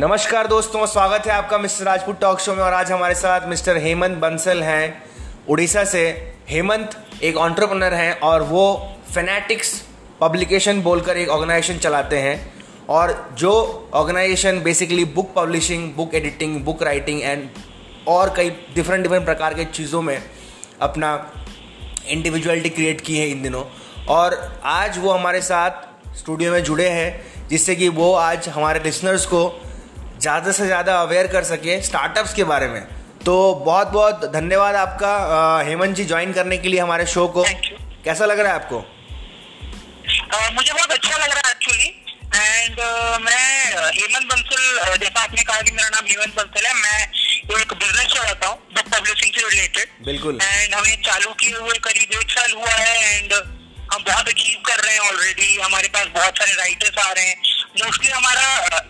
नमस्कार दोस्तों, स्वागत है आपका मिस्टर राजपूत टॉक शो में और आज हमारे साथ मिस्टर हेमंत बंसल हैं उड़ीसा से। हेमंत एक ऑन्टरप्रनर हैं और वो फेनेटिक्स पब्लिकेशन बोलकर एक ऑर्गेनाइजेशन चलाते हैं और जो organization basically book publishing book editing book writing and और कई डिफरेंट डिफरेंट प्रकार के चीज़ों में अपना इंडिविजुअलिटी क्रिएट की है इन दिनों। और आज वो हमारे साथ स्टूडियो में जुड़े हैं, जिससे कि वो आज हमारे लिसनर्स को ज़्यादा से ज़्यादा अवेयर कर सके स्टार्टअप्स के बारे में। तो बहुत बहुत धन्यवाद आपका हेमंत जी ज्वाइन करने के लिए हमारे शो को। कैसा लग रहा है आपको? uh, मुझे बहुत अच्छा लग रहा है एक्चुअली एंड uh, मैं हेमंत बंसल जैसा आपने कहा कि मेरा नाम हेमंत बंसल है मैं एक बिज़नेस चलाता हूँ बुक पब्लिशिंग से रिलेटेड बिल्कुल। एंड हमें चालू किए हुए करीब एक साल हुआ है एंड हम बहुत अचीव कर रहे हैं ऑलरेडी हमारे पास बहुत सारे राइटर्स आ रहे हैं। मोस्टली हमारा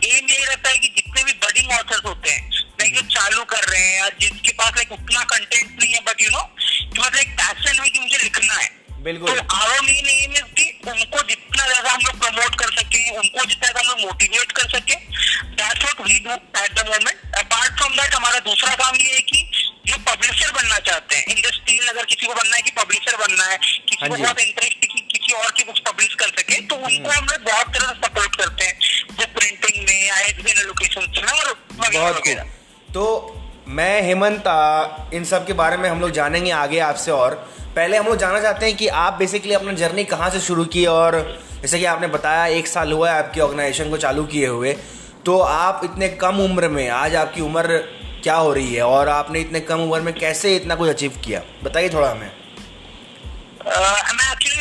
एम यही रहता है कि जितने भी बडिंग ऑथर्स होते हैं लाइक जो चालू कर रहे हैं या जिसके पास लाइक उतना कंटेंट नहीं है बट यू नो कि मतलब एक पैशन है कि मुझे लिखना है। बिल्कुल। तो आवर मेन एम इज़ कि उनको जितना ज़्यादा हम लोग प्रमोट कर सके उनको जितना ज़्यादा हम लोग मोटिवेट कर सके that's what we do at the moment apart from that हमारा दूसरा काम ये है कि जो पब्लिशर बनना चाहते हैं इंडस्ट्री अगर किसी को बनना है कि पब्लिशर बनना है किसी हाँ को बहुत इंटरेस्ट कि और की बुक्स पब्लिश कर सके तो उनको हम लोग बहुत तरह से सपोर्ट करते हैं। बुक प्रिंटिंग में आईएसबीएन लोकेशन में और बहुत खूब तो मैं हेमंत इन सब के बारे में हम लोग जानेंगे आगे आपसे और। पहले हम लोग जानना चाहते हैं कि आप बेसिकली अपना जर्नी कहाँ से शुरू की और जैसे कि आपने बताया एक साल हुआ है आपकी ऑर्गेनाइजेशन को चालू किए हुए। तो आप इतने कम उम्र में आज आपकी उम्र क्या हो रही है और आपने इतने कम उम्र में कैसे इतना कुछ अचीव किया? बताइए थोड़ा हमें।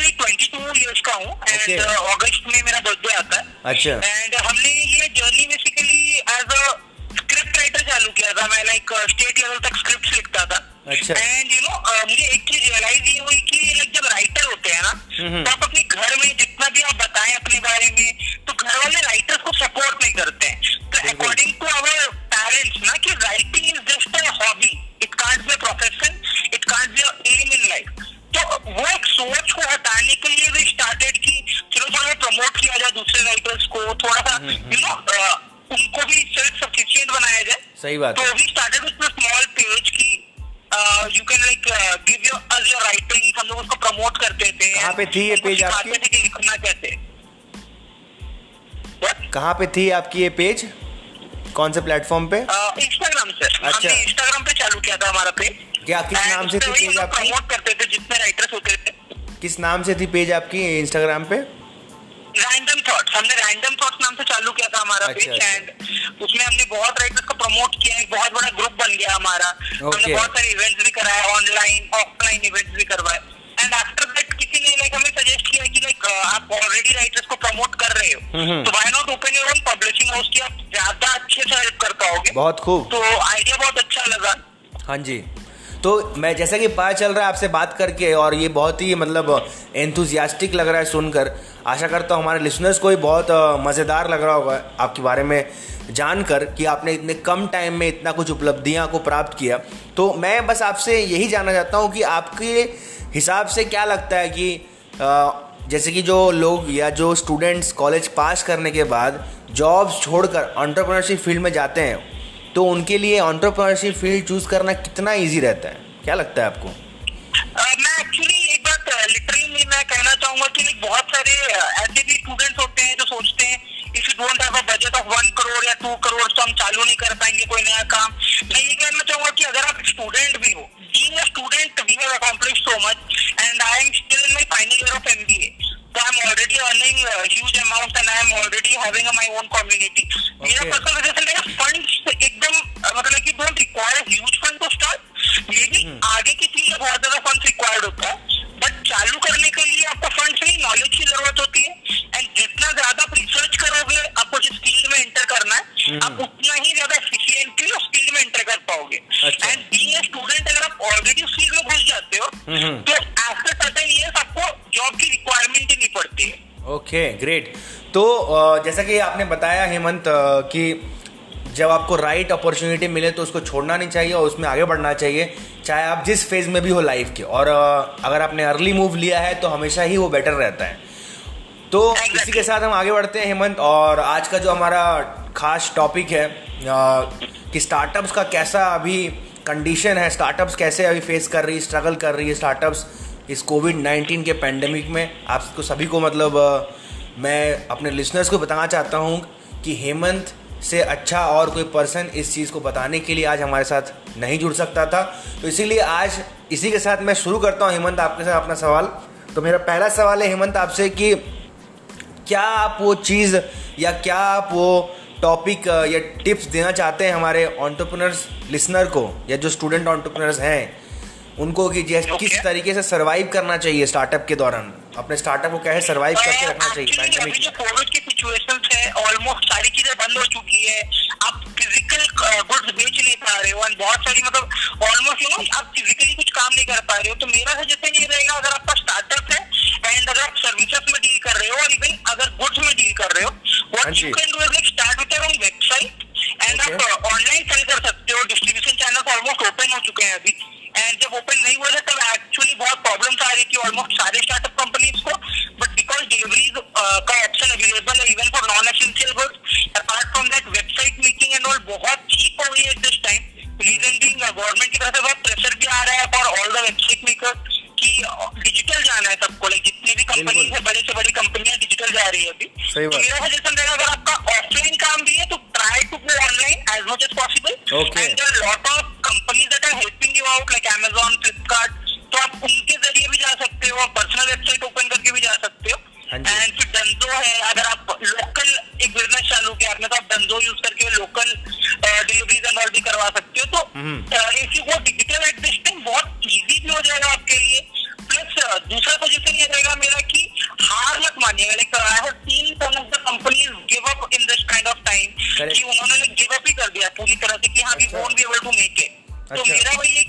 एक्चुअली ट्वेंटी टू ईयर्स का हूँ एंड अगस्त में मेरा बर्थडे आता है. अच्छा. एंड हमने ये journey basically as a script writer चालू किया था. मैं लाइक स्टेट लेवल तक स्क्रिप्ट लिखता था. अच्छा। एंड यू नो मुझे एक चीज़ रियलाइज़ ये हुई कि लाइक जब राइटर होते हैं ना। तो आप अपने घर में जितना भी आप बताएँ अपने बारे में तो घर वाले राइटर्स को सपोर्ट नहीं करते हैं. तो अकॉर्डिंग टू अवर पेरेंट्स ना कि writing is just a hobby it can't be a profession it can't be a aim in life वो एक सोच को हटाने के लिए भी स्टार्टेड की। चलो थोड़ा प्रमोट किया जाए दूसरे राइटर्स को थोड़ा सा हम्म, यू नो उनको भी सेल्फ सफिशिएंट बनाया जाए। सही बात तो we started with small page की you can like give your us your writing हम लोग उसको प्रमोट करते थे। कहाँ पे थी ये सिखाते आपकी? थे कि लिखना कैसे? कहाँ पे थी आपकी ये पेज कौन से प्लेटफॉर्म पे? इंस्टाग्राम से। अच्छा। इंस्टाग्राम पे चालू किया था हमारा पेज क्या किस नाम से थी पेज आपकी? प्रमोट करते थे राइटर्स होते थे। किस नाम से थी पेज आपकी इंस्टाग्राम पे? रैंडम थॉट्स हमने रैंडम थॉट्स नाम से चालू किया था हमारा अच्छा, पेज अच्छा। एंड उसमें हमने बहुत राइटर्स को प्रमोट किया एक बहुत बड़ा ग्रुप बन गया हमारा। Okay. हमने बहुत सारे इवेंट्स भी कराए ऑनलाइन ऑफलाइन इवेंट्स भी करवाए। एंड आफ्टर दैट किसी ने लाइक हमें सजेस्ट किया कि लाइक आप ऑलरेडी राइटर्स को प्रमोट कर रहे हो। हम्म। तो why not open your own publishing house की आप ज़्यादा अच्छे से हेल्प कर पाओगे। बहुत खूब। तो आइडिया बहुत अच्छा लगा। हाँ जी। तो मैं जैसा कि पता चल रहा है आपसे बात करके और ये बहुत ही मतलब एंथुजियास्टिक लग रहा है सुनकर आशा करता हूँ हमारे लिसनर्स को भी बहुत मज़ेदार लग रहा होगा आपके बारे में जानकर कि आपने इतने कम टाइम में इतना कुछ उपलब्धियाँ को प्राप्त किया। तो मैं बस आपसे यही जानना चाहता हूँ कि आपके हिसाब से क्या लगता है कि अ, जैसे कि जो लोग या जो स्टूडेंट्स कॉलेज पास करने के बाद जॉब्स छोड़कर एंटरप्रेन्योरशिप फ़ील्ड में जाते हैं तो उनके लिए ऑन्टरप्रनरशिप फ़ील्ड चूज़ करना कितना ईजी रहता है? क्या लगता है आपको? मैं बात लिटरली मैं कहना चाहूँगा कि बहुत सारे ऐसे भी होते हैं जो सोचते हैं बजट ऑफ़ वन करोड़ या टू करोड़ तो हम चालू नहीं कर पाएँगे कोई नया काम. ओके ग्रेट तो जैसा कि आपने बताया हेमंत कि जब आपको राइट अपॉर्चुनिटी मिले तो उसको छोड़ना नहीं चाहिए और उसमें आगे बढ़ना चाहिए चाहे आप जिस फ़ेज़ में भी हो लाइफ के। और अगर आपने अर्ली मूव लिया है तो हमेशा ही वो बेटर रहता है। तो इसी के साथ हम आगे बढ़ते हैं हेमंत और आज का जो हमारा खास टॉपिक है कि स्टार्टअप्स का कैसा अभी कंडीशन है स्टार्टअप्स कैसे अभी फेस कर रही है स्ट्रगल कर रही है स्टार्टअप्स इस कोविड नाइन्टीन के पेंडेमिक में। आपको सभी को मतलब मैं अपने लिसनर्स को बताना चाहता हूँ कि हेमंत से अच्छा और कोई पर्सन इस चीज़ को बताने के लिए आज हमारे साथ नहीं जुड़ सकता था। तो इसीलिए आज इसी के साथ मैं शुरू करता हूँ। हेमंत आपके साथ अपना सवाल। तो मेरा पहला सवाल है हेमंत आपसे कि क्या आप वो चीज़ या क्या आप वो टॉपिक या टिप्स देना चाहते हैं हमारे ऑन्टरप्रनर्स लिसनर को या जो स्टूडेंट ऑन्टरप्रनर्स हैं उनको कि जैसे. किस तरीके से सरवाइव करना चाहिए स्टार्टअप के दौरान? अपने स्टार्टअप को कैसे सरवाइव करके रखना चाहिए पैंडेमिक में कोविड की। सिचुएशन है ऑलमोस्ट सारी चीज़ें बंद हो चुकी है। आप फ़िज़िकल गुड्स बेच नहीं पा रहे हो बहुत सारी मतलब ऑलमोस्ट यू नो आप फिजिकली कुछ काम नहीं कर पा रहे हो। तो मेरा सजेशन ये रहेगा अगर आपका स्टार्टअप है एंड अगर आप सर्विसेज़ में डील कर रहे हो और इवन अगर गुड्स में डील कर रहे हो what you can do is like start with your own website and आप ऑनलाइन सेल कर सकते हो। डिस्ट्रीब्यूशन चैनल ऑलमोस्ट ओपन हो चुके हैं अभी। कि उन्होंने गिव अप ही कर दिया पूरी तरह से कि हाँ we won't be able to make it तो अच्छा। मेरा वही है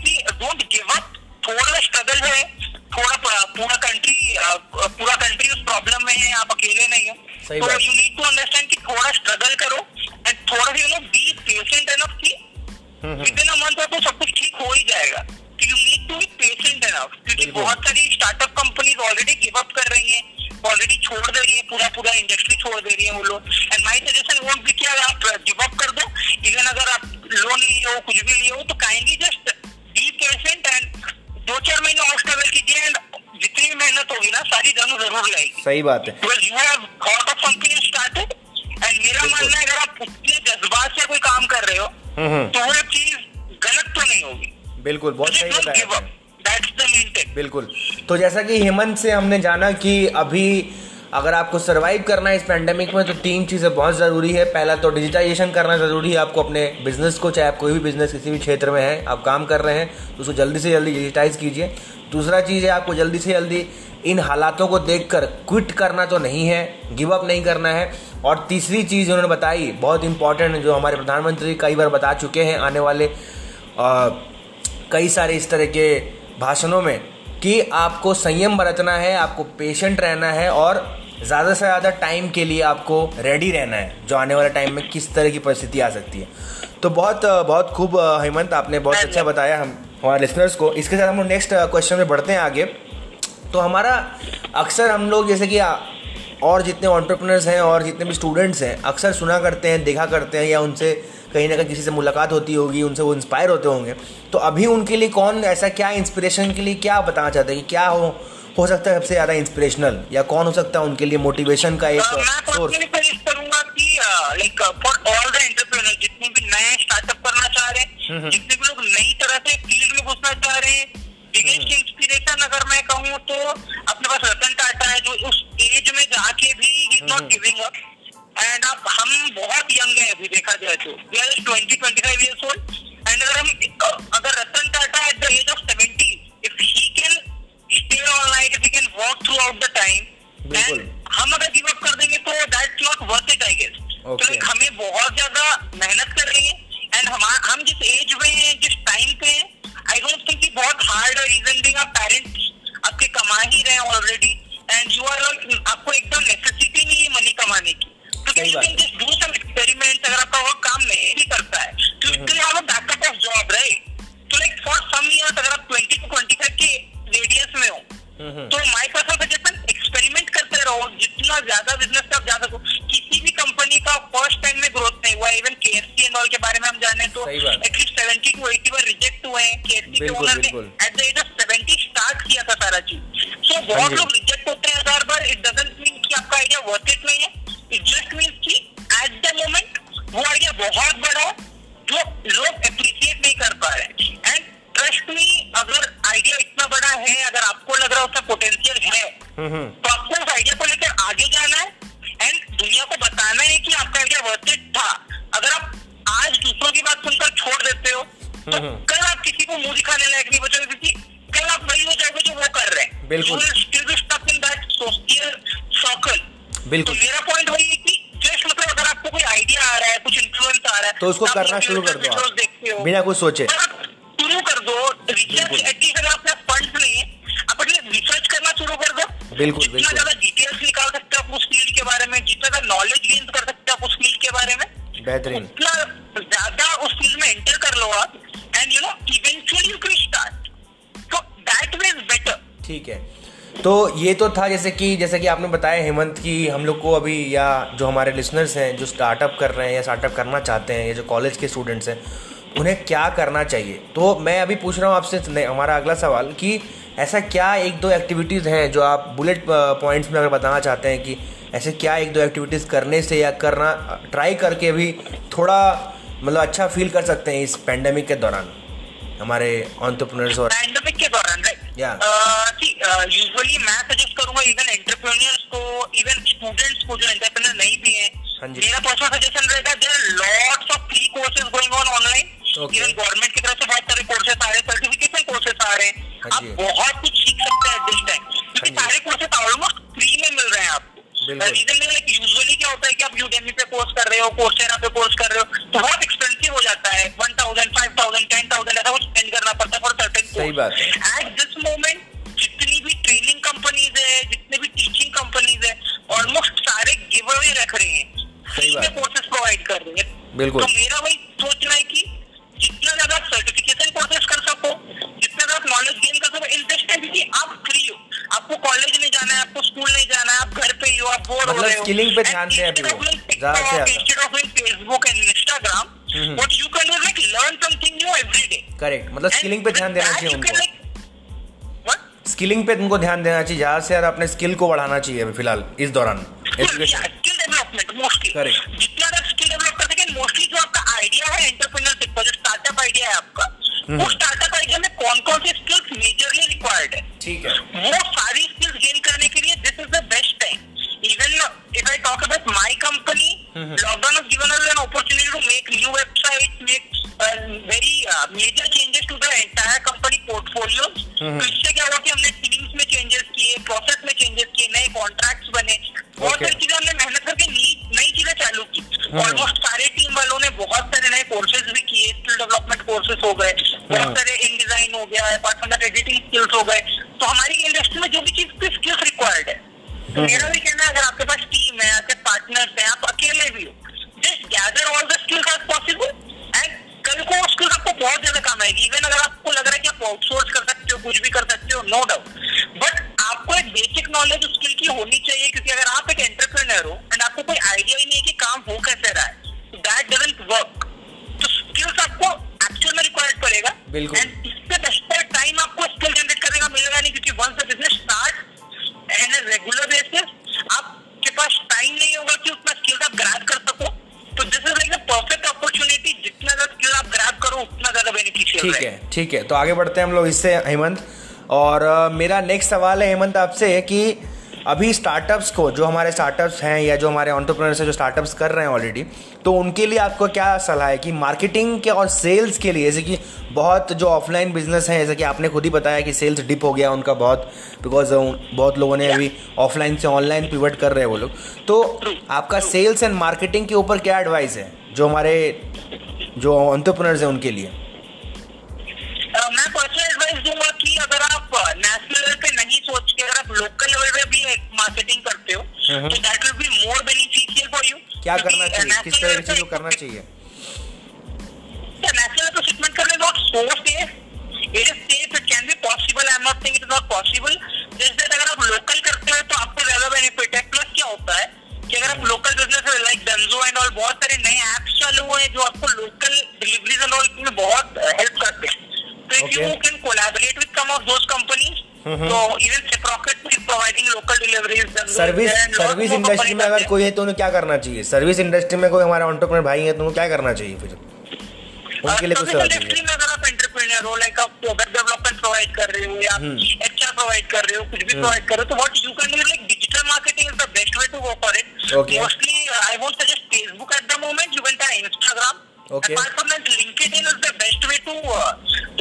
सही बात है। Because you have thought of something started and मेरा मानना है अगर आप उतने जज्बात से कोई काम कर रहे हो हम्म, हम्म। तो वो चीज़ गलत तो नहीं होगी। बिल्कुल बहुत सही बताया बिल्कुल। तो जैसा कि हेमंत से हमने जाना कि अभी अगर आपको सरवाइव करना है इस पेंडेमिक में तो तीन चीज़ें बहुत ज़रूरी है। पहला तो डिजिटाइजेशन करना ज़रूरी है। आपको अपने बिज़नेस को चाहे आप कोई भी बिज़नेस किसी भी क्षेत्र में है आप काम कर रहे हैं तो उसको जल्दी से जल्दी डिजिटाइज कीजिए। दूसरा चीज़ है आपको जल्दी से जल्दी इन हालातों को देखकर क्विट करना तो नहीं है गिव अप नहीं करना है। और तीसरी चीज़ उन्होंने बताई बहुत इंपॉर्टेंट जो हमारे प्रधानमंत्री कई बार बता चुके हैं आने वाले आ, कई सारे इस तरह के भाषणों में कि आपको संयम बरतना है आपको पेशेंट रहना है और ज़्यादा से ज़्यादा टाइम के लिए आपको रेडी रहना है जो आने वाले टाइम में किस तरह की परिस्थिति आ सकती है। तो बहुत बहुत खूब हेमंत आपने बहुत अच्छा बताया हम हमारे लिसनर्स को। इसके साथ हम लोग नेक्स्ट क्वेश्चन में बढ़ते हैं आगे। तो हमारा अक्सर हम लोग जैसे कि और जितने ऑन्टरप्रनर्स हैं और जितने भी स्टूडेंट्स हैं अक्सर सुना करते हैं देखा करते हैं या उनसे कहीं ना कहीं किसी से मुलाकात होती होगी उनसे वो इंस्पायर होते होंगे। तो अभी उनके लिए कौन ऐसा क्या इंस्पिरेशन के लिए क्या बताना चाहते हैं कि क्या हो हो सकता है सबसे ज़्यादा इंस्पिरेशनल या कौन हो सकता है उनके लिए मोटिवेशन का एक सोर्स करूँगा कि लाइक फॉर ऑल द जितने भी नए स्टार्टअप हम्म, हम्म। जितने भी लोग नई तरह से फ़ील्ड में घुसना चाह रहे हैं बिगेस्ट इंस्पिरेशन अगर मैं कहूँ तो अपने पास रतन टाटा है जो उस एज में जाके भी is not giving up and अब हम बहुत यंग है अभी देखा जाए तो। We are twenty twenty five years old bar reject हुए हैं केएफसी के बिल्कुल, ओनर ने at the age of seventy start किया था सारा चीज़। सो हाँ बहुत लोग रिजेक्ट होते हैं हज़ार बार। इट डजंट मीन कि आपका आइडिया वर्थ इट नहीं है। इट जस्ट मीन कि एट द मोमेंट वो आइडिया बहुत बड़ा जो लोग अप्रिशिएट नहीं कर पा रहे एंड ट्रस्ट मी अगर आइडिया इतना बड़ा है अगर आपको लग रहा है उसका पोटेंशियल है हम्म हम्म। तो आपको उस आइडिया को लेकर आगे जाना है। एंड दुनिया को बताना है कि आपका आइडिया वर्थ इट था। अगर आप आज दूसरों की बात सुनकर छोड़ देते हो। कल आप किसी को मुँह दिखाने लायक नहीं बचोगे क्योंकि कल आप वही हो जाओगे जो वो कर रहे हैं बिल्कुल। Circle. बिल्कुल। तो मेरा पॉइंट वही है कि जस्ट मतलब अगर आपको कोई आइडिया आ रहा है कुछ इन्फ्लुएंस आ रहा है तो उसको करना शुरू कर दो बिना कुछ सोचे तो शुरू कर दो रिसर्च एटलीस्ट अगर आपके फंड नहीं है आप रिसर्च करना शुरू कर दो बिल्कुल, जितना बिल्कुल। ज़्यादा डिटेल्स निकाल सकते हो आप उस फ़ील्ड के बारे में जितना ज़्यादा नॉलेज गेन कर सकते हो आप उस फ़ील्ड के बारे में बेहतरीन उतना ज़्यादा उस फ़ील्ड में एंटर कर लो आप and you know eventually you can start तो दैट वे इज़ बेटर ठीक है। तो ये तो था जैसे कि जैसे कि आपने बताया हेमंत कि हम लोग को अभी या जो हमारे लिसनर्स हैं, जो स्टार्टअप कर रहे हैं या स्टार्टअप करना चाहते हैं या जो कॉलेज के स्टूडेंट्स हैं, उन्हें क्या करना चाहिए? तो मैं अभी पूछ रहा हूँ आपसे हमारा अगला सवाल कि ऐसा क्या एक दो एक्टिविटीज़ हैं जो आप बुलेट पॉइंट्स में अगर बताना चाहते हैं कि ऐसे क्या एक दो एक्टिविटीज़ करने से या करना ट्राई करके भी थोड़ा मतलब अच्छा फील कर सकते हैं इस पेंडेमिक के दौरान हमारे ऑन्टरप्रनर्स और पैंडमिक के दौरान राइट Yeah. यूजुअली मैं सजेस्ट करूँगा इवन एंटरप्रेन्योर्स को इवन स्टूडेंट्स को जो एंटरप्रेन्योर नहीं भी हाँ हैं मेरा पर्सनल सजेशन रहेगा there are lots of free courses going on online even government की तरफ़ से बहुत सारे कोर्सेज आ रहे हैं सर्टिफिकेशन कोर्सेज आ रहे हैं। हाँ आप बहुत कुछ सीख सकते हैं एट दिस टाइम क्योंकि सारे कोर्सेज ऑलमोस्ट फ्री में मिल रहे हैं बिल्कुल। रीजन लाइक यूजुअली क्या होता है कि आप यूडेमी पे कोर्स कर रहे हो कोर्सेरा पे कोर्स कर रहे हो तो बहुत एक्सपेंसिव हो जाता है। One thousand five thousand ten thousand ऐसा कुछ स्पेंड करना पड़ता है फॉर सर्टेन सही बात है। एट दिस मोमेंट जितनी भी ट्रेनिंग कंपनीज़ है जितने भी टीचिंग कंपनीज़ है ऑलमोस्ट सारे गिव अवे रख रहे हैं। फ्री बात में कोर्सेज प्रोवाइड कर रहे हैं। बिल्कुल। तो मेरा skilling पे ध्यान दें अभी वो, ज़्यादा से ज़्यादा। Instead of Facebook and Instagram. What you can do like learn something new every day correct मतलब स्किलिंग पे ध्यान देना चाहिए उनको। स्किलिंग पे तुमको ध्यान देना चाहिए। ज़्यादा से ज़्यादा अपने स्किल को बढ़ाना चाहिए अभी फ़िलहाल इस दौरान। एजुकेशन स्किल कॉन्ट्रैक्ट्स बने। बहुत सारी चीज़ें हमने मेहनत करके नई चीज़ें चालू की। ऑलमोस्ट सारे टीम वालों ने बहुत सारे नए कोर्सेज भी किए स्किल डेवलपमेंट कोर्सेज हो गए। बहुत सारे इन डिज़ाइन हो गया apart from that editing skills हो गए। तो हमारी इंडस्ट्री में जो भी चीज़ की स्किल्स रिक्वायर्ड है। तो मेरा भी ठीक है तो आगे बढ़ते हैं हम लोग इससे, हेमंत। और मेरा नेक्स्ट सवाल है हेमंत आपसे कि अभी स्टार्टअप्स को, जो हमारे स्टार्टअप्स हैं या जो हमारे ऑन्टरप्रनर्स हैं, जो स्टार्टअप्स कर रहे हैं ऑलरेडी तो उनके लिए आपको क्या सलाह है कि मार्केटिंग के और सेल्स के लिए, जैसे कि बहुत जो ऑफलाइन बिज़नेस हैं, जैसे कि आपने खुद ही बताया कि सेल्स डिप हो गया उनका बहुत बिकॉज़ बहुत लोगों ने अभी ऑफलाइन से ऑनलाइन पिवट कर रहे हैं वो लोग। तो आपका सेल्स एंड मार्केटिंग के ऊपर क्या एडवाइस है, जो हमारे, जो ऑन्टरप्रनर्स हैं उनके लिए? लोकल लेवल पे भी मार्केटिंग करते हो तो that will be more beneficial for you क्या करना चाहिए? किस तरह की चीज़ों करना चाहिए नेशनल तो शिपमेंट करने not so safe it is safe it can be possible I am not saying it is not possible just that अगर आप लोकल करते हो तो आपको ज़्यादा बेनिफिट है। प्लस क्या होता है कि अगर आप local business like Dunzo and all बहुत सारे नए एप्स चालू हुए हैं जो आपको लोकल डिलीवरीज एंड ऑल में में बहुत हेल्प करते हैं। तो if you can collaborate with some of those companies तो even Shiprocket is providing local deliveries service service industry में अगर कोई है। तो उन्हें क्या करना चाहिए? सर्विस इंडस्ट्री में कोई हमारा ऑन्टरप्रनर भाई है तो उन्हें क्या करना चाहिए फिर? उनके लिए कुछ सलाह इंडस्ट्री में अगर आप एंटरप्रेन्योर हो लाइक आप वेब डेवलपमेंट प्रोवाइड कर रहे हो या एचआर प्रोवाइड कर रहे हो कुछ भी प्रोवाइड कर रहे हो तो what you can do like digital marketing is the best way to go for it mostly I won't suggest Facebook at the moment you can try Instagram Okay. Apart from that LinkedIn is the best way to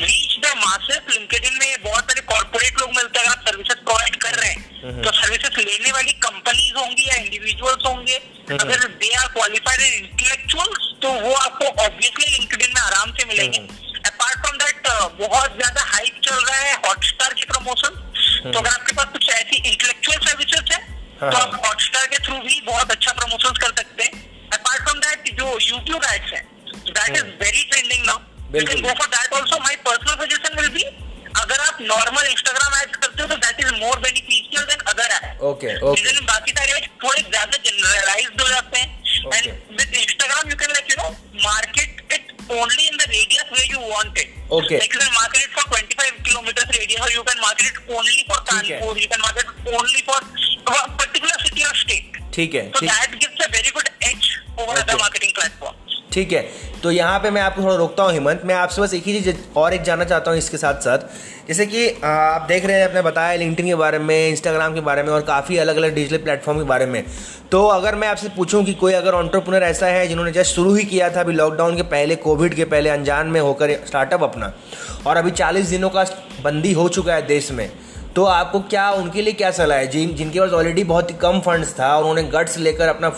reach the masses LinkedIn में बहुत सारे corporate लोग मिलते हैं अगर आप services provide कर रहे हैं। तो सर्विसेज़ लेने वाली कंपनीज़ होंगी या इंडिविजुअल्स होंगे अगर they are qualified and intellectuals तो वो आपको ऑब्वियसली लिंक्डइन में आराम से मिलेंगे। अपार्ट फ्रॉम दैट बहुत ज़्यादा हाइप चल रहा है हॉटस्टार की प्रमोशन तो अगर आपके पास कुछ ऐसी इंटेलेक्चुअल सर्विसेज़ है हाँ, तो हाँ। आप हॉटस्टार के थ्रू भी बहुत अच्छा प्रमोशन कर सकते हैं। अपार्ट फ्रॉम दैट जो यूट्यूब एड्स है is very trending now you बिल्कुल। Can go for that also my personal suggestion will be अगर आप नॉर्मल इंस्टाग्राम एड्स करते हो तो that is more beneficial than other ads okay okay बाकी सारे एड्स थोड़े ज़्यादा जनरलाइज्ड हो जाते हैं Okay. And with Instagram you can like you know market it only in the radius way you want it Okay. like you can market it for 25 kilometers radius or you can market it only for है। Kanpur you can market it only for a particular city or state ठीक है so that gives a very good edge over Okay. other marketing platforms ठीक है तो यहाँ पे मैं आपको थोड़ा रोकता हूँ, हेमंत। मैं आपसे बस एक ही चीज़, और एक जानना चाहता हूँ इसके साथ साथ। जैसे कि आप देख रहे हैं, आपने बताया लिंक्डइन के बारे में इंस्टाग्राम के बारे में, और काफ़ी अलग अलग डिजिटल प्लेटफॉर्म के बारे में। तो अगर मैं आपसे पूछूँ कि कोई अगर ऑन्टरप्रनर ऐसा है, जिन्होंने जस्ट शुरू ही किया था, अभी लॉकडाउन के पहले कोविड के पहले, अनजान में होकर स्टार्टअप अपना, और अभी चालीस दिनों का बंदी हो चुका है देश में तो आपको क्या उनके लिए क्या सलाह है? जिन, जिनके पास ऑलरेडी बहुत ही कम फंड्स था, और उन्होंने गट्स लेकर अपना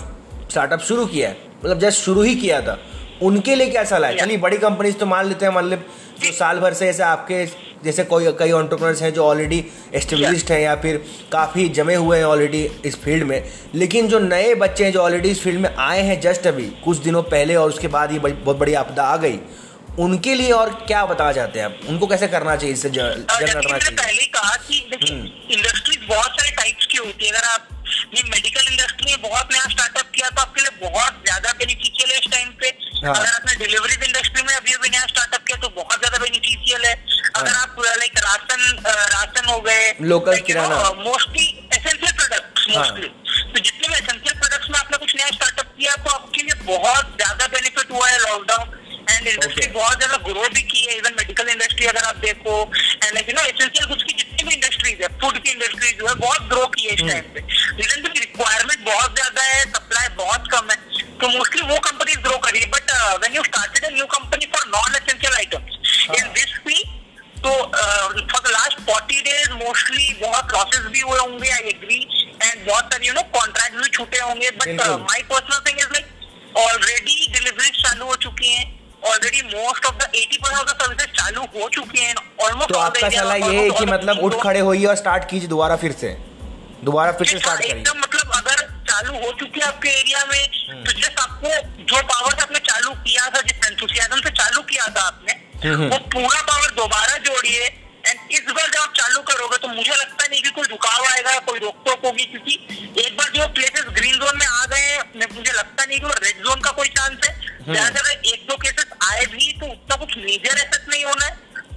स्टार्टअप शुरू किया है मतलब जस्ट शुरू ही किया था उनके लिए क्या सलाह है? चलिए बड़ी कंपनीज़ तो मान लेते हैं मतलब जो साल भर से ऐसे आपके जैसे कोई कई ऑन्टरप्रनर्स हैं जो ऑलरेडी एस्टेब्लिश्ड हैं या फिर काफ़ी जमे हुए हैं ऑलरेडी इस फ़ील्ड में लेकिन जो नए बच्चे हैं जो ऑलरेडी इस फ़ील्ड में आए हैं जस्ट अभी कुछ दिनों पहले और उसके बाद ये बहुत बड़ी आपदा आ गई उनके लिए और क्या बताना चाहते हैं आप? उनको कैसे करना चाहिए इससे जंग लड़ना चाहिए? पहले कहा कि देखिए इंडस्ट्रीज़ बहुत सारे टाइप्स की होती है। अगर आप ये मेडिकल इंडस्ट्री में बहुत नया स्टार्टअप किया तो आपके लिए बहुत ज़्यादा बेनिफिशियल है इस टाइम पे। हाँ। अगर आपने डिलीवरी इंडस्ट्री में अभी अभी नया स्टार्टअप किया तो बहुत ज़्यादा बेनिफिशियल है अगर आप लाइक राशन राशन हो गए लोकल किराना। मोस्टली एसेंशियल प्रोडक्ट्स हाँ। मोस्टली तो जितने भी एसेंशियल प्रोडक्ट्स में आपने कुछ नया स्टार्टअप किया तो आपके लिए बहुत ज़्यादा बेनिफिट हुआ है लॉकडाउन एंड इंडस्ट्री. बहुत ज़्यादा ग्रो भी की है इवन मेडिकल इंडस्ट्री अगर आप देखो and like you know essential goods की जितनी भी इंडस्ट्रीज़ है फ़ूड की इंडस्ट्री जो है बहुत ग्रो की है इस टाइम पे। रीजन की रिक्वायरमेंट बहुत ज़्यादा है सप्लाई बहुत कम है तो मोस्टली वो कंपनीज़ ग्रो करी है। But when you started a new company for non essential items in this field तो for the last forty days mostly बहुत लॉसेस भी हुए होंगे आई एग्री एंड बहुत सारे यू नो कॉन्ट्रैक्ट भी छूटे होंगे। But my personal thing is like already deliveries चालू हो चुकी हैं। Already most of the 80 percent of the services चालू हो चुके हैं ऑलमोस्ट तो आपका सलाह ये है कि मतलब उठ खड़े होइए और स्टार्ट कीजिए दोबारा फिर से। दोबारा फिर से स्टार्ट करिए। एकदम मतलब अगर चालू हो चुकी है आपके एरिया में तो जस्ट आपको जो पावर आपने चालू किया था जिस एंथुसियाज्म से चालू किया था आपने वो पूरा पावर दोबारा जोड़िए। इस बार जब आप चालू करोगे तो मुझे लगता नहीं कि कोई रुकाव आएगा कोई रोक टोक होगी क्योंकि एक बार जो प्लेसेस ग्रीन जोन में आ गए मुझे लगता नहीं कि वो रेड जोन का कोई चांस है। ज़्यादा अगर एक दो केसेस आए भी तो उतना कुछ मेजर एफेक्ट नहीं होना है।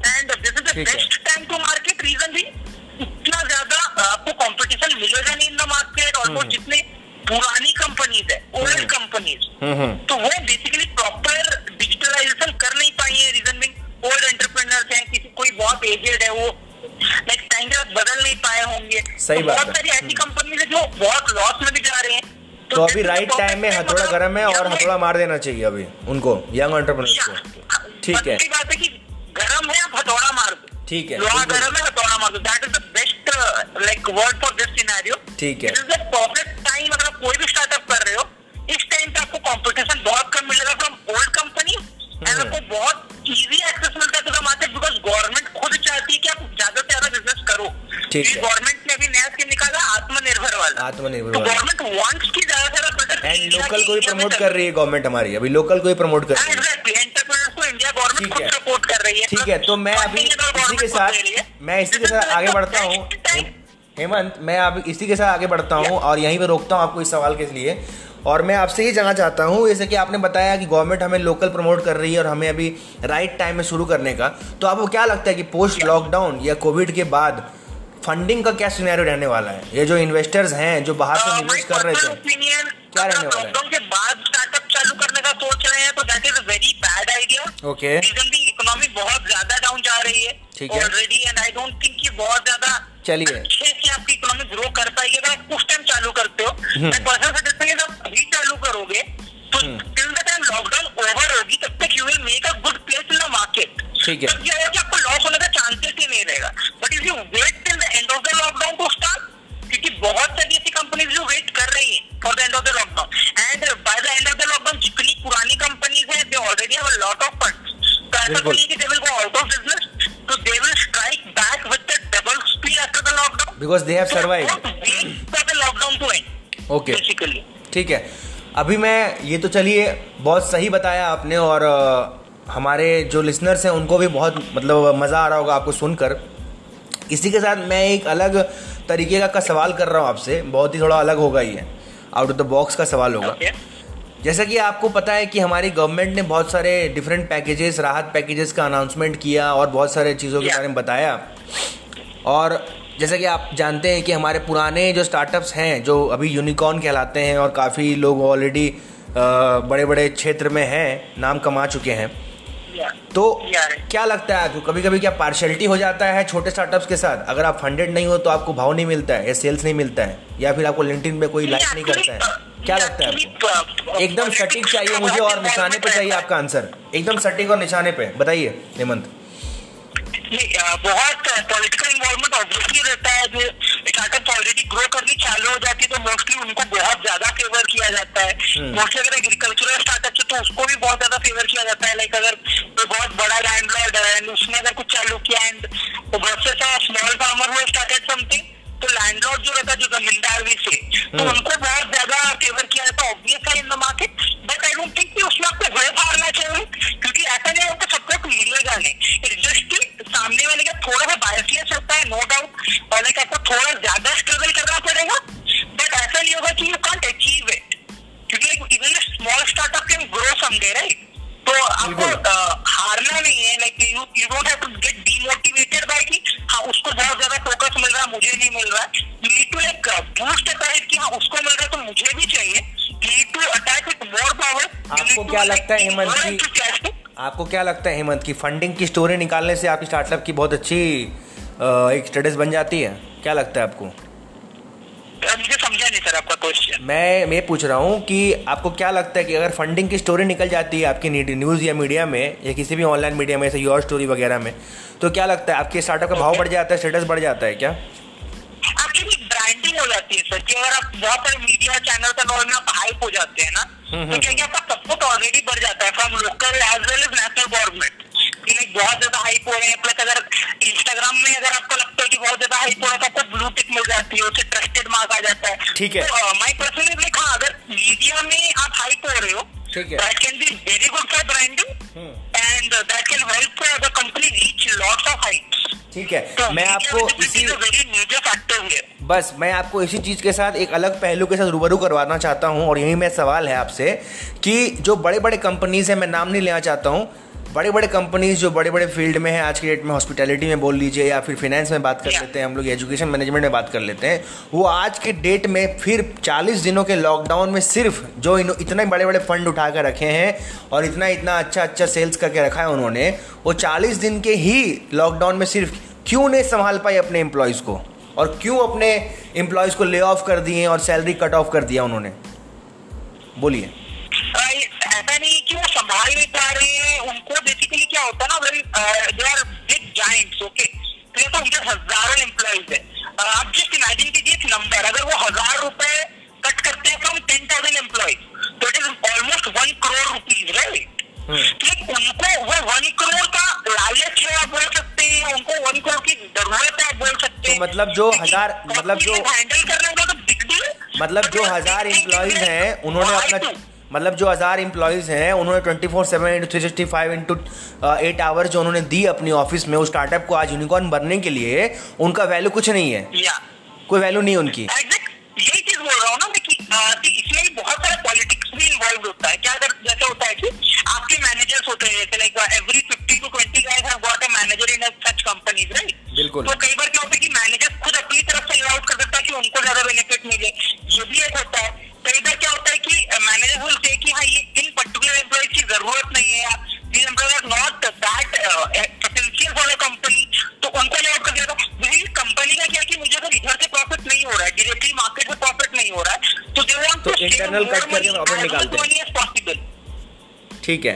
And this is the best time to market reason भी इतना ज़्यादा आपको कंपटीशन मिलेगा नहीं इन द मार्केट ऑलमोस्ट जितने पुरानी कंपनीज़ है ओल्ड कंपनीज़ हम्म हम्म। तो वो बेसिकली प्रॉपर डिजिटलाइजेशन कर नहीं पाई है रीजन बिंग ओल्ड एंटरप्रेन्योर्स हैं कोई बहुत एजेड है वो लाइक टाइम के बदल नहीं पाए होंगे। सही तो बात बहुत सारी ऐसी कंपनीज़ है जो बहुत लॉस में भी जा रहे हैं। तो तो अभी राइट टाइम में हथौड़ा गर्म है और मतलब हथौड़ा मार देना चाहिए अभी उनको यंग ऑन्टरप्रनर्स को। ठीक है बस की बात है कि गरम है आप हथौड़ा मार दो। ठीक है, लोहा गरम है हथौड़ा मार दो। That is the best like word for this scenario ठीक है। ठीक है। गवर्नमेंट ने अभी नया स्कीम निकाला आत्मनिर्भर वाला। आत्मनिर्भर तो वाला। गवर्नमेंट वांट्स की ज़्यादा ज़्यादा प्रोडक्ट एंड लोकल को भी प्रमोट कर रही है। गवर्नमेंट हमारी अभी लोकल को भी प्रमोट कर रही है। एंटरप्रेन्योर्स को इंडिया गवर्नमेंट ठीक खुद है। सपोर्ट कर रही है। ठीक है तो मैं अभी इसी के साथ मैं इसी के साथ आगे बढ़ता हूँ। हेमंत मैं अब इसी के साथ आगे बढ़ता हूँ और यहीं पे रोकता हूँ आपको इस सवाल के लिए। और मैं आपसे ये जानना चाहता हूँ जैसे कि आपने बताया कि गवर्नमेंट हमें लोकल प्रमोट कर रही है और हमें अभी राइट टाइम में शुरू करने का। तो आपको क्या लगता है कि पोस्ट लॉकडाउन या कोविड के बाद फंडिंग का क्या सिनेरियो रहने वाला है ये जो इन्वेस्टर्स हैं जो बाहर से निवेश कर रहे थे क्या रहने वाला है के बाद स्टार्टअप चालू करने का सोच रहे हैं तो that is very bad idea okay the economy बहुत ज़्यादा डाउन जा रही है ठीक है। Already and I don't think ये बहुत ज़्यादा चलिए। अच्छे से आपकी इकोनॉमी ग्रो कर पाएगी अगर आप उस टाइम चालू करते हो हम्म। मैं पर्सनल सजेशन है आप अभी चालू करोगे तो। Till the time lockdown over होगी तब तक you will make a good place in the market ठीक है। For the lockdown to end okay ठीक है। अभी मैं ये तो चलिए बहुत सही बताया आपने और हमारे जो लिसनर्स हैं उनको भी बहुत मतलब मज़ा आ रहा होगा आपको सुनकर। इसी के साथ मैं एक अलग तरीके का, का सवाल कर रहा हूँ आपसे। बहुत ही थोड़ा अलग होगा ये। आउट ऑफ़ द बॉक्स का सवाल होगा। ओके जैसा कि आपको पता है कि हमारी गवर्नमेंट ने बहुत सारे डिफरेंट पैकेजेस राहत पैकेजेस का अनाउंसमेंट किया और बहुत सारे चीज़ों के बारे में बताया। और जैसा कि आप जानते हैं कि हमारे पुराने जो स्टार्टअप्स हैं जो अभी यूनिकॉर्न कहलाते हैं और काफ़ी लोग ऑलरेडी बड़े बड़े क्षेत्र में हैं नाम कमा चुके हैं। तो क्या लगता है आपको? कभी कभी क्या पार्शलिटी हो जाता है छोटे स्टार्टअप्स के साथ? अगर आप फंडेड नहीं हो तो आपको भाव नहीं मिलता है या सेल्स नहीं मिलता है या फिर आपको लिंटिन पे कोई लाइक नहीं करता है? क्या लगता है आपको? एकदम सटीक चाहिए मुझे और निशाने पे चाहिए आपका आंसर। एकदम सटीक और निशाने पे। बताइए हेमंत। बहुत पॉलिटिकल इन्वॉल्वमेंट ऑब्वियसली रहता है। जो स्टार्टअप ऑलरेडी ग्रो करनी चालू हो जाती है तो मोस्टली उनको बहुत ज़्यादा फेवर किया जाता है। मोस्टली अगर एग्रीकल्चरल स्टार्टअप है तो उसको भी बहुत ज़्यादा फेवर किया जाता है। लाइक अगर कोई बहुत बड़ा लैंडलॉर्ड है उसने अगर कुछ चालू किया एंड अ स्मॉल फार्मर हुआ स्टार्टेड समथिंग तो लैंडलॉर्ड जो रहता है जो जमींदार भी से तो उनको बहुत ज़्यादा फेवर किया जाता है obviously in the market but I don't think कि उसमें आपको भय हारना चाहिए क्योंकि ऐसा नहीं होता सबको मिलेगा नहीं इट जस्ट सामने वाले का थोड़ा सा बायसियस होता है नो डाउट और लाइक आपको थोड़ा ज़्यादा क्या लगता है, हेमंत जी? आपको क्या लगता है हेमंत की फंडिंग की स्टोरी निकालने से आपकी स्टार्टअप की बहुत अच्छी एक स्टेटस बन जाती है? क्या लगता है आपको? मुझे समझा नहीं सर आपका क्वेश्चन मैं मैं पूछ रहा हूँ कि आपको क्या लगता है कि अगर फंडिंग की स्टोरी निकल जाती है आपकी न्यूज़ या मीडिया में या किसी भी ऑनलाइन मीडिया में जैसे योर स्टोरी वगैरह में तो क्या लगता है आपके स्टार्टअप का भाव बढ़ जाता है स्टेटस बढ़ जाता है क्या? जाती है सर कि अगर आप बहुत सारे मीडिया चैनल का नॉल में आप हाइप हो जाते हैं ना तो क्या क्या आपका सपोर्ट ऑलरेडी बढ़ जाता है from local as well as national government कि लाइक बहुत ज़्यादा हाइप हो रहे हैं। प्लस अगर इंस्टाग्राम में अगर आपको लगता है कि बहुत ज़्यादा हाइप हो रहा है तो आपको ब्लू टिक मिल जाती है उससे ट्रस्टेड मार्क आ जाता है। ठीक है। तो माई पर्सनली लाइक हाँ अगर मीडिया में आप हाइप हो रहे हो that can be very good for branding and that can help the company reach lots of heights ठीक है। मैं आपको इसी वेरी मेजर फैक्टर हियर बस मैं आपको इसी चीज़ के साथ एक अलग पहलू के साथ रूबरू करवाना चाहता हूँ और यही मेरा सवाल है आपसे कि जो बड़े बड़े कंपनीज़ हैं मैं नाम नहीं लेना चाहता हूँ बड़े बड़े कंपनीज़ जो बड़े बड़े फ़ील्ड में हैं आज के डेट में हॉस्पिटैलिटी में बोल लीजिए या फिर फाइनेंस में बात कर लेते हैं हम लोग एजुकेशन मैनेजमेंट में बात कर लेते हैं वो आज के डेट में फिर 40 दिनों के लॉकडाउन में सिर्फ़ जो इतने बड़े बड़े फंड उठा कर रखे हैं और इतना इतना अच्छा अच्छा सेल्स करके रखा है उन्होंने वो 40 दिन के ही लॉकडाउन में सिर्फ़ क्यों नहीं संभाल पाए अपने एम्प्लॉयज़ को? और क्यों अपने एम्प्लॉयज़ को ले ऑफ़ कर दिए और सैलरी कट ऑफ़ कर दिया उन्होंने? बोलिए। ऐसा नहीं कि वो संभाल नहीं पा रहे हैं। उनको बेसिकली क्या होता है ना very they are big giants okay तो ये तो उनके हज़ारों एम्प्लॉयज़ है। आप जस्ट इमेजिन कीजिए एक नंबर अगर वो हज़ार रुपए मतलब जो हजार- मतलब जो- तो बिग डील मतलब जो हज़ार एम्प्लॉयज़ हैं उन्होंने अपना मतलब जो हज़ार एम्प्लॉयज़ हैं उन्होंने twenty four seven into three sixty five into eight hours जो उन्होंने दी अपनी ऑफ़िस में उस स्टार्टअप को आज यूनिकॉर्न बनने के लिए उनका वैल्यू कुछ नहीं है। कोई वैल्यू नहीं उनकी। यही चीज़ बोल रहा हूँ ना कि इसमें भी बहुत सारे जॉब होता है। क्या अगर जैसे होता है कि आपके मैनेजर्स होते हैं जैसे like every manager in such companies right बिल्कुल। तो कई बार क्या होता है कि मैनेजर खुद अपनी तरफ़ से आउट कर देता है कि उनको ज़्यादा बेनिफिट मिले ये भी एक होता है कई बार क्या होता है कि मैनेजर बोल से कि हाँ ये इन पर्टिकुलर एम्प्लॉय की ज़रूरत नहीं है या this employ are not that potential for a company तो उनको लेआउट कर देगा वही कंपनी का क्या कि मुझे अगर इधर से प्रॉफिट नहीं हो रहा है डायरेक्टली मार्केट से प्रॉफिट नहीं हो रहा है तो they want to internal cut करके profit निकालते हैं। हैं पॉसिबल ठीक है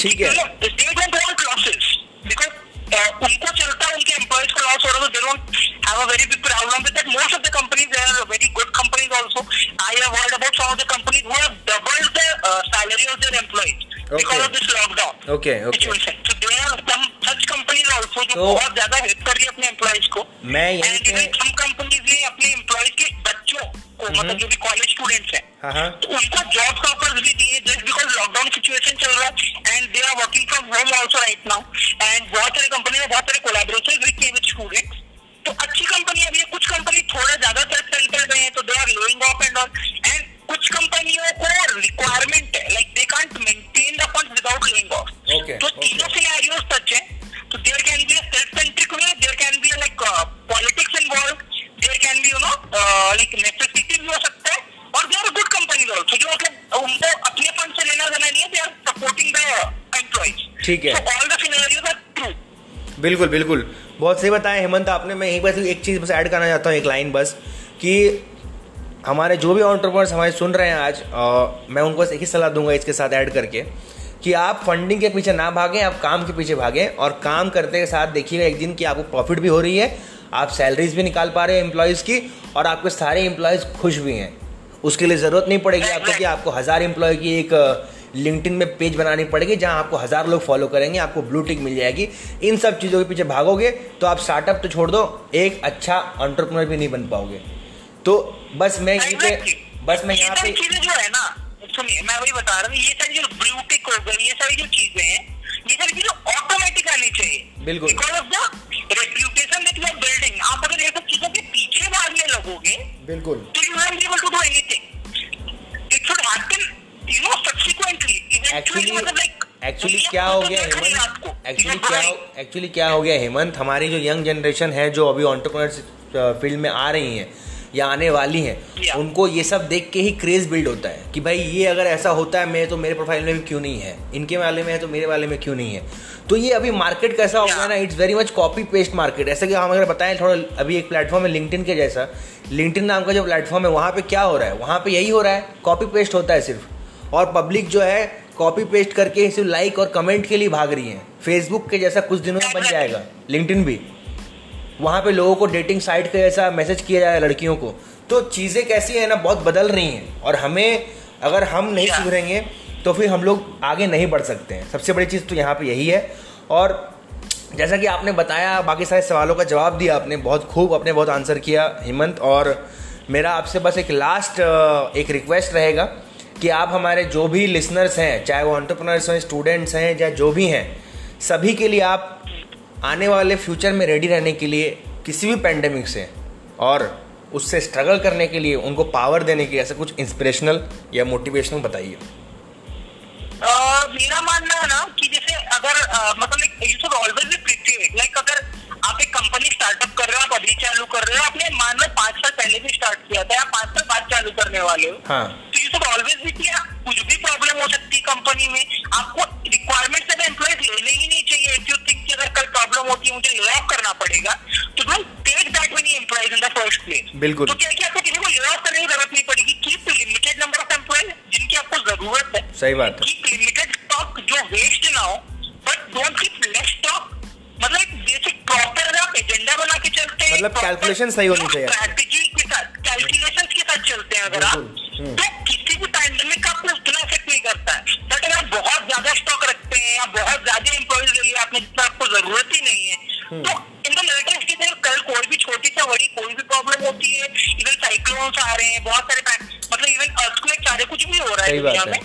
ठीक है they don't want losses because उनको चलता उनके एम्प्लॉयज़ का लॉस हो रहा है तो हैव ओके ओके सो को. मैं यहीं कंपनीज़ ये अपने एम्प्लॉयज़ के बच्चों को हम्म। मतलब जो भी कॉलेज स्टूडेंट्स हैं तो उनको जॉब का ऑफर्स भी दिए जस्ट बिकॉज़ लॉकडाउन सिचुएशन चल रहा है and they are working from home also right now and बहुत सारी कंपनी में बहुत सारे कोलाबोरेशन भी किए विद स्टूडेंट्स तो अच्छी कंपनी अभी कुछ कंपनी थोड़ा ज़्यादा तरफ़ सेल्फ सेंटर्ड हैं तो they are laying off and all and कुछ कंपनियों को रिक्वायरमेंट है like they can't maintain the fund without laying off तो. तीनों सिनेरियोस सच है. तो there can be a self centric way there can be like politics involve there can be you know like necessity भी हो सकता है. और they are good companies also जो मतलब उनको अपने फंड से लेना देना नहीं है they are supporting the employees ठीक है। All the scenarios are true बिल्कुल बिल्कुल। बहुत सही बताया हेमंत आपने। मैं यहीं पर एक चीज़ बस ऐड करना चाहता हूँ एक लाइन बस कि हमारे जो भी ऑन्टरप्रनर्स हमारे सुन रहे हैं आज अ, मैं उनको बस एक ही सलाह दूँगा इसके साथ ऐड करके कि आप फंडिंग के पीछे ना भागें आप काम के पीछे भागें और काम करते के साथ देखिएगा एक दिन कि आपको प्रॉफिट भी हो रही है आप सैलरीज भी निकाल पा रहे हैं एम्प्लॉयज़ की और आपके सारे एम्प्लॉयज़ खुश भी हैं। उसके लिए ज़रूरत नहीं पड़ेगी आपको कि आपको हज़ार एम्प्लॉय की एक लिंक्डइन में पेज बनानी पड़ेगी जहाँ आपको हज़ार लोग फॉलो करेंगे आपको ब्लू टिक मिल जाएगी। इन सब चीज़ों के पीछे भागोगे तो आप स्टार्टअप तो छोड़ दो एक अच्छा एंटरप्रेन्योर भी नहीं बन पाओगे। तो बस मैं यहीं पे बस मैं यहाँ पे जो है ना सुनिए मैं वही बता रहा हूँ ये सारी जो ब्लू टिक हो गई ये सारी जो चीज़ें हैं ये सारी चीज़ें ऑटोमेटिक आनी चाहिए। बिल्कुल। Because of the reputation that you are building आप अगर ये सब चीज़ों के भागने लगोगे बिल्कुल तो you are able to do anything it should happen you know subsequently actually मतलब लाइक एक्चुअली क्या हो गया हेमंत? एक्चुअली क्या एक्चुअली क्या हो गया हेमंत? हमारी जो यंग जनरेशन है जो अभी ऑन्टरप्रनर फ़ील्ड में आ रही हैं या आने वाली हैं उनको ये सब देख के ही क्रेज बिल्ड होता है कि भाई ये अगर ऐसा होता है मैं तो मेरे प्रोफ़ाइल में भी क्यों नहीं है? इनके वाले में है तो मेरे वाले में क्यों नहीं है? तो ये अभी मार्केट कैसा हो गया ना it's very much copy paste market ऐसा कि हम अगर बताएँ थोड़ा अभी एक प्लेटफॉर्म है लिंक्डइन के जैसा। लिंक्डइन नाम का जो प्लेटफॉर्म है वहाँ पे क्या हो रहा है? वहाँ पे यही हो रहा है कॉपी पेस्ट होता है सिर्फ़। और पब्लिक जो है कॉपी पेस्ट करके सिर्फ़ लाइक और कमेंट के लिए भाग रही है। फेसबुक के जैसा कुछ दिनों में बन जाएगा लिंकटिन भी। वहाँ पे लोगों को डेटिंग साइट के जैसा मैसेज किया जाए लड़कियों को तो चीज़ें कैसी है ना बहुत बदल रही हैं। और हमें अगर हम नहीं Yeah. सुधरेंगे तो फिर हम लोग आगे नहीं बढ़ सकते हैं। सबसे बड़ी चीज़ तो यहाँ पे यही है। और जैसा कि आपने बताया बाकी सारे सवालों का जवाब दिया आपने बहुत खूब आपने बहुत आंसर किया हेमंत। और मेरा आपसे बस एक लास्ट एक रिक्वेस्ट रहेगा कि आप हमारे जो भी लिसनर्स हैं चाहे वो एंटरप्रेन्योर्स हैं स्टूडेंट्स हैं या जो भी हैं सभी के लिए आप आने वाले फ्यूचर में रेडी रहने के लिए किसी भी पेंडेमिक से और उससे स्ट्रगल करने के लिए उनको पावर देने के लिए ऐसा कुछ इंस्पिरेशनल या मोटिवेशनल बताइए। मेरा मानना है ना कि जैसे अगर uh, मतलब you should always be prepared like अगर आप एक कंपनी स्टार्टअप कर रहे हो आप अभी चालू कर रहे हो आपने मान लो पाँच साल पहले भी स्टार्ट किया था या पाँच साल बाद चालू करने वाले हो हाँ। तो यू शुड ऑलवेज बी किया कुछ भी प्रॉब्लम हो सकती है कंपनी में आपको रिक्वायरमेंट से एम्प्लॉयज़ लेने ही नहीं चाहिए अगर कल प्रॉब्लम होती है मुझे ले ऑफ़ करना पड़ेगा तो don't take that many employees in the first place बिल्कुल। तो क्या क्या आपको किसी को ले ऑफ़ करने की ज़रूरत नहीं पड़ेगी? Keep limited number of employees जिनकी आपको ज़रूरत है. सही बात है। कीप लिमिटेड स्टॉक जो वेस्ट ना हो but don't keep less stock मतलब एक बेसिक प्रॉपर अगर आप एजेंडा बना के चलते हैं मतलब calculation सही होनी चाहिए। स्ट्रैटेजी के साथ कैलकुलेशन के साथ चलते हैं अगर आप हम्म। तो किसी भी पैंडेमिक का आपको उतना इफ़ेक्ट नहीं करता है। बहुत ज़्यादा स्टॉक रखते हैं या बहुत ज़्यादा एम्प्लॉयज़ ले लिया आपने जितना आपको ज़रूरत ही नहीं है। हम्म। तो इन द लेटेस्ट की कल कोई भी छोटी से बड़ी कोई भी प्रॉब्लम होती है इवन साइक्लोन्स आ रहे हैं बहुत सारे मतलब इवन अर्थक्वेक आ रहे हैं, कुछ भी हो रहा है दुनिया में।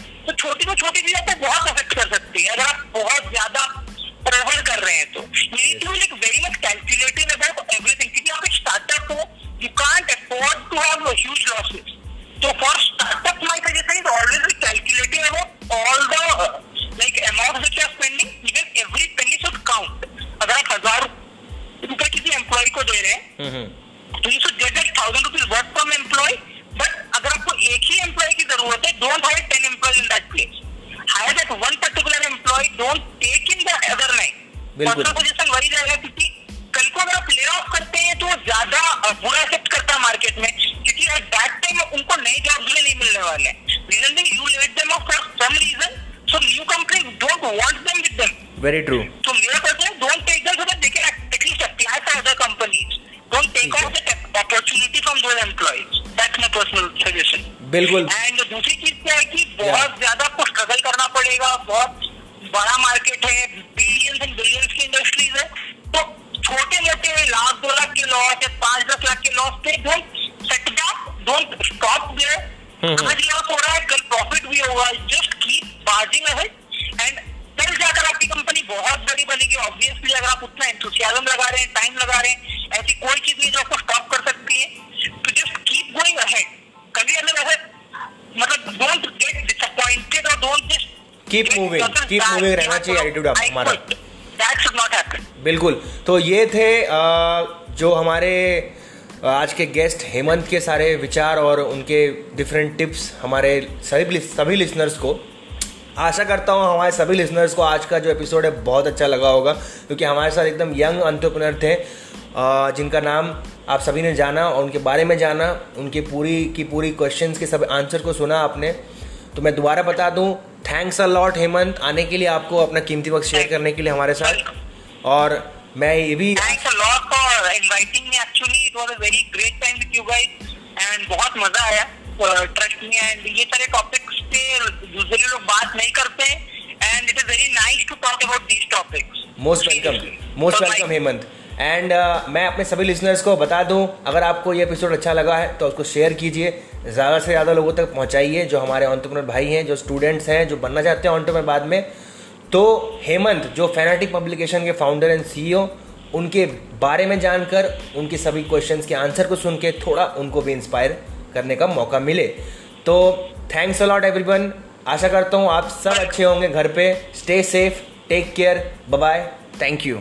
वेरी ट्रू So मेरा person don't take them so that they can at least apply for other companies. Don't take off the opportunity from those employees. That's my personal suggestion. बिल्कुल। एंड दूसरी चीज़ क्या है कि बहुत ज़्यादा आपको स्ट्रगल करना पड़ेगा। बहुत बड़ा मार्केट है बिलियंस एंड बिलियंस की इंडस्ट्रीज़ है। तो छोटे मोटे लाख दो लाख के लॉस या पाँच दस लाख के लॉस पे don't set back don't stop there आज लॉस हो रहा है कल प्रॉफिट भी होगा। जस्ट कीप अहेड कल जाकर आपकी कंपनी बहुत बड़ी बनेगी ऑब्वियसली अगर आप उतना एंथुसियाज्म लगा रहे हैं टाइम लगा रहे हैं ऐसी कोई चीज़ नहीं जो आपको स्टॉप कर सकती है। तो जस्ट कीप गोइंग अहेड कभी अगर ऐसे मतलब डोंट गेट डिसअपॉइंटेड और don't just Keep moving, keep moving रहना चाहिए attitude आप- हमारा। दैट शुड नॉट हैपन बिल्कुल। तो ये थे जो हमारे आज के गेस्ट हेमंत के सारे विचार और उनके डिफरेंट टिप्स हमारे सभी सभी लिसनर्स को। आशा करता हूँ हमारे सभी लिसनर्स को आज का जो एपिसोड है, बहुत अच्छा लगा होगा, क्योंकि हमारे साथ एकदम यंग अंतरप्रनर थे जिनका नाम आप सभी ने जाना और उनके बारे में जाना, उनकी पूरी की पूरी क्वेश्चंस के सब आंसर को सुना आपने। तो मैं दोबारा बता दूँ थैंक्स अ लॉट हेमंत, आने के लिए आपको अपना कीमती वक्त शेयर करने के लिए हमारे साथ। और मैं ये भी thanks a lot for inviting me actually it was a very great time with you guys and बहुत मज़ा आया ट्रस्ट मी एंड ये सारे टॉपिक्स पे यूजुअली लोग बात नहीं करते and it is very nice to talk about these topics most welcome most welcome Hemant and uh, मैं अपने सभी लिसनर्स को बता दूँ अगर आपको ये एपिसोड अच्छा लगा है तो उसको शेयर कीजिए। ज़्यादा से ज़्यादा लोगों तक पहुंचाइए जो हमारे ऑन्टरप्रनर भाई हैं जो स्टूडेंट्स हैं जो बनना चाहते हैं ऑन्टरप्रनर बाद में। तो हेमंत जो फैनाटिक पब्लिकेशन के फाउंडर एंड सीईओ उनके बारे में जानकर उनके सभी क्वेश्चंस के आंसर को सुन के थोड़ा उनको भी इंस्पायर करने का मौका मिले। तो थैंक्स अलॉट एवरीवन आशा करता हूँ आप सब अच्छे होंगे घर पे. Stay safe take care bye thank you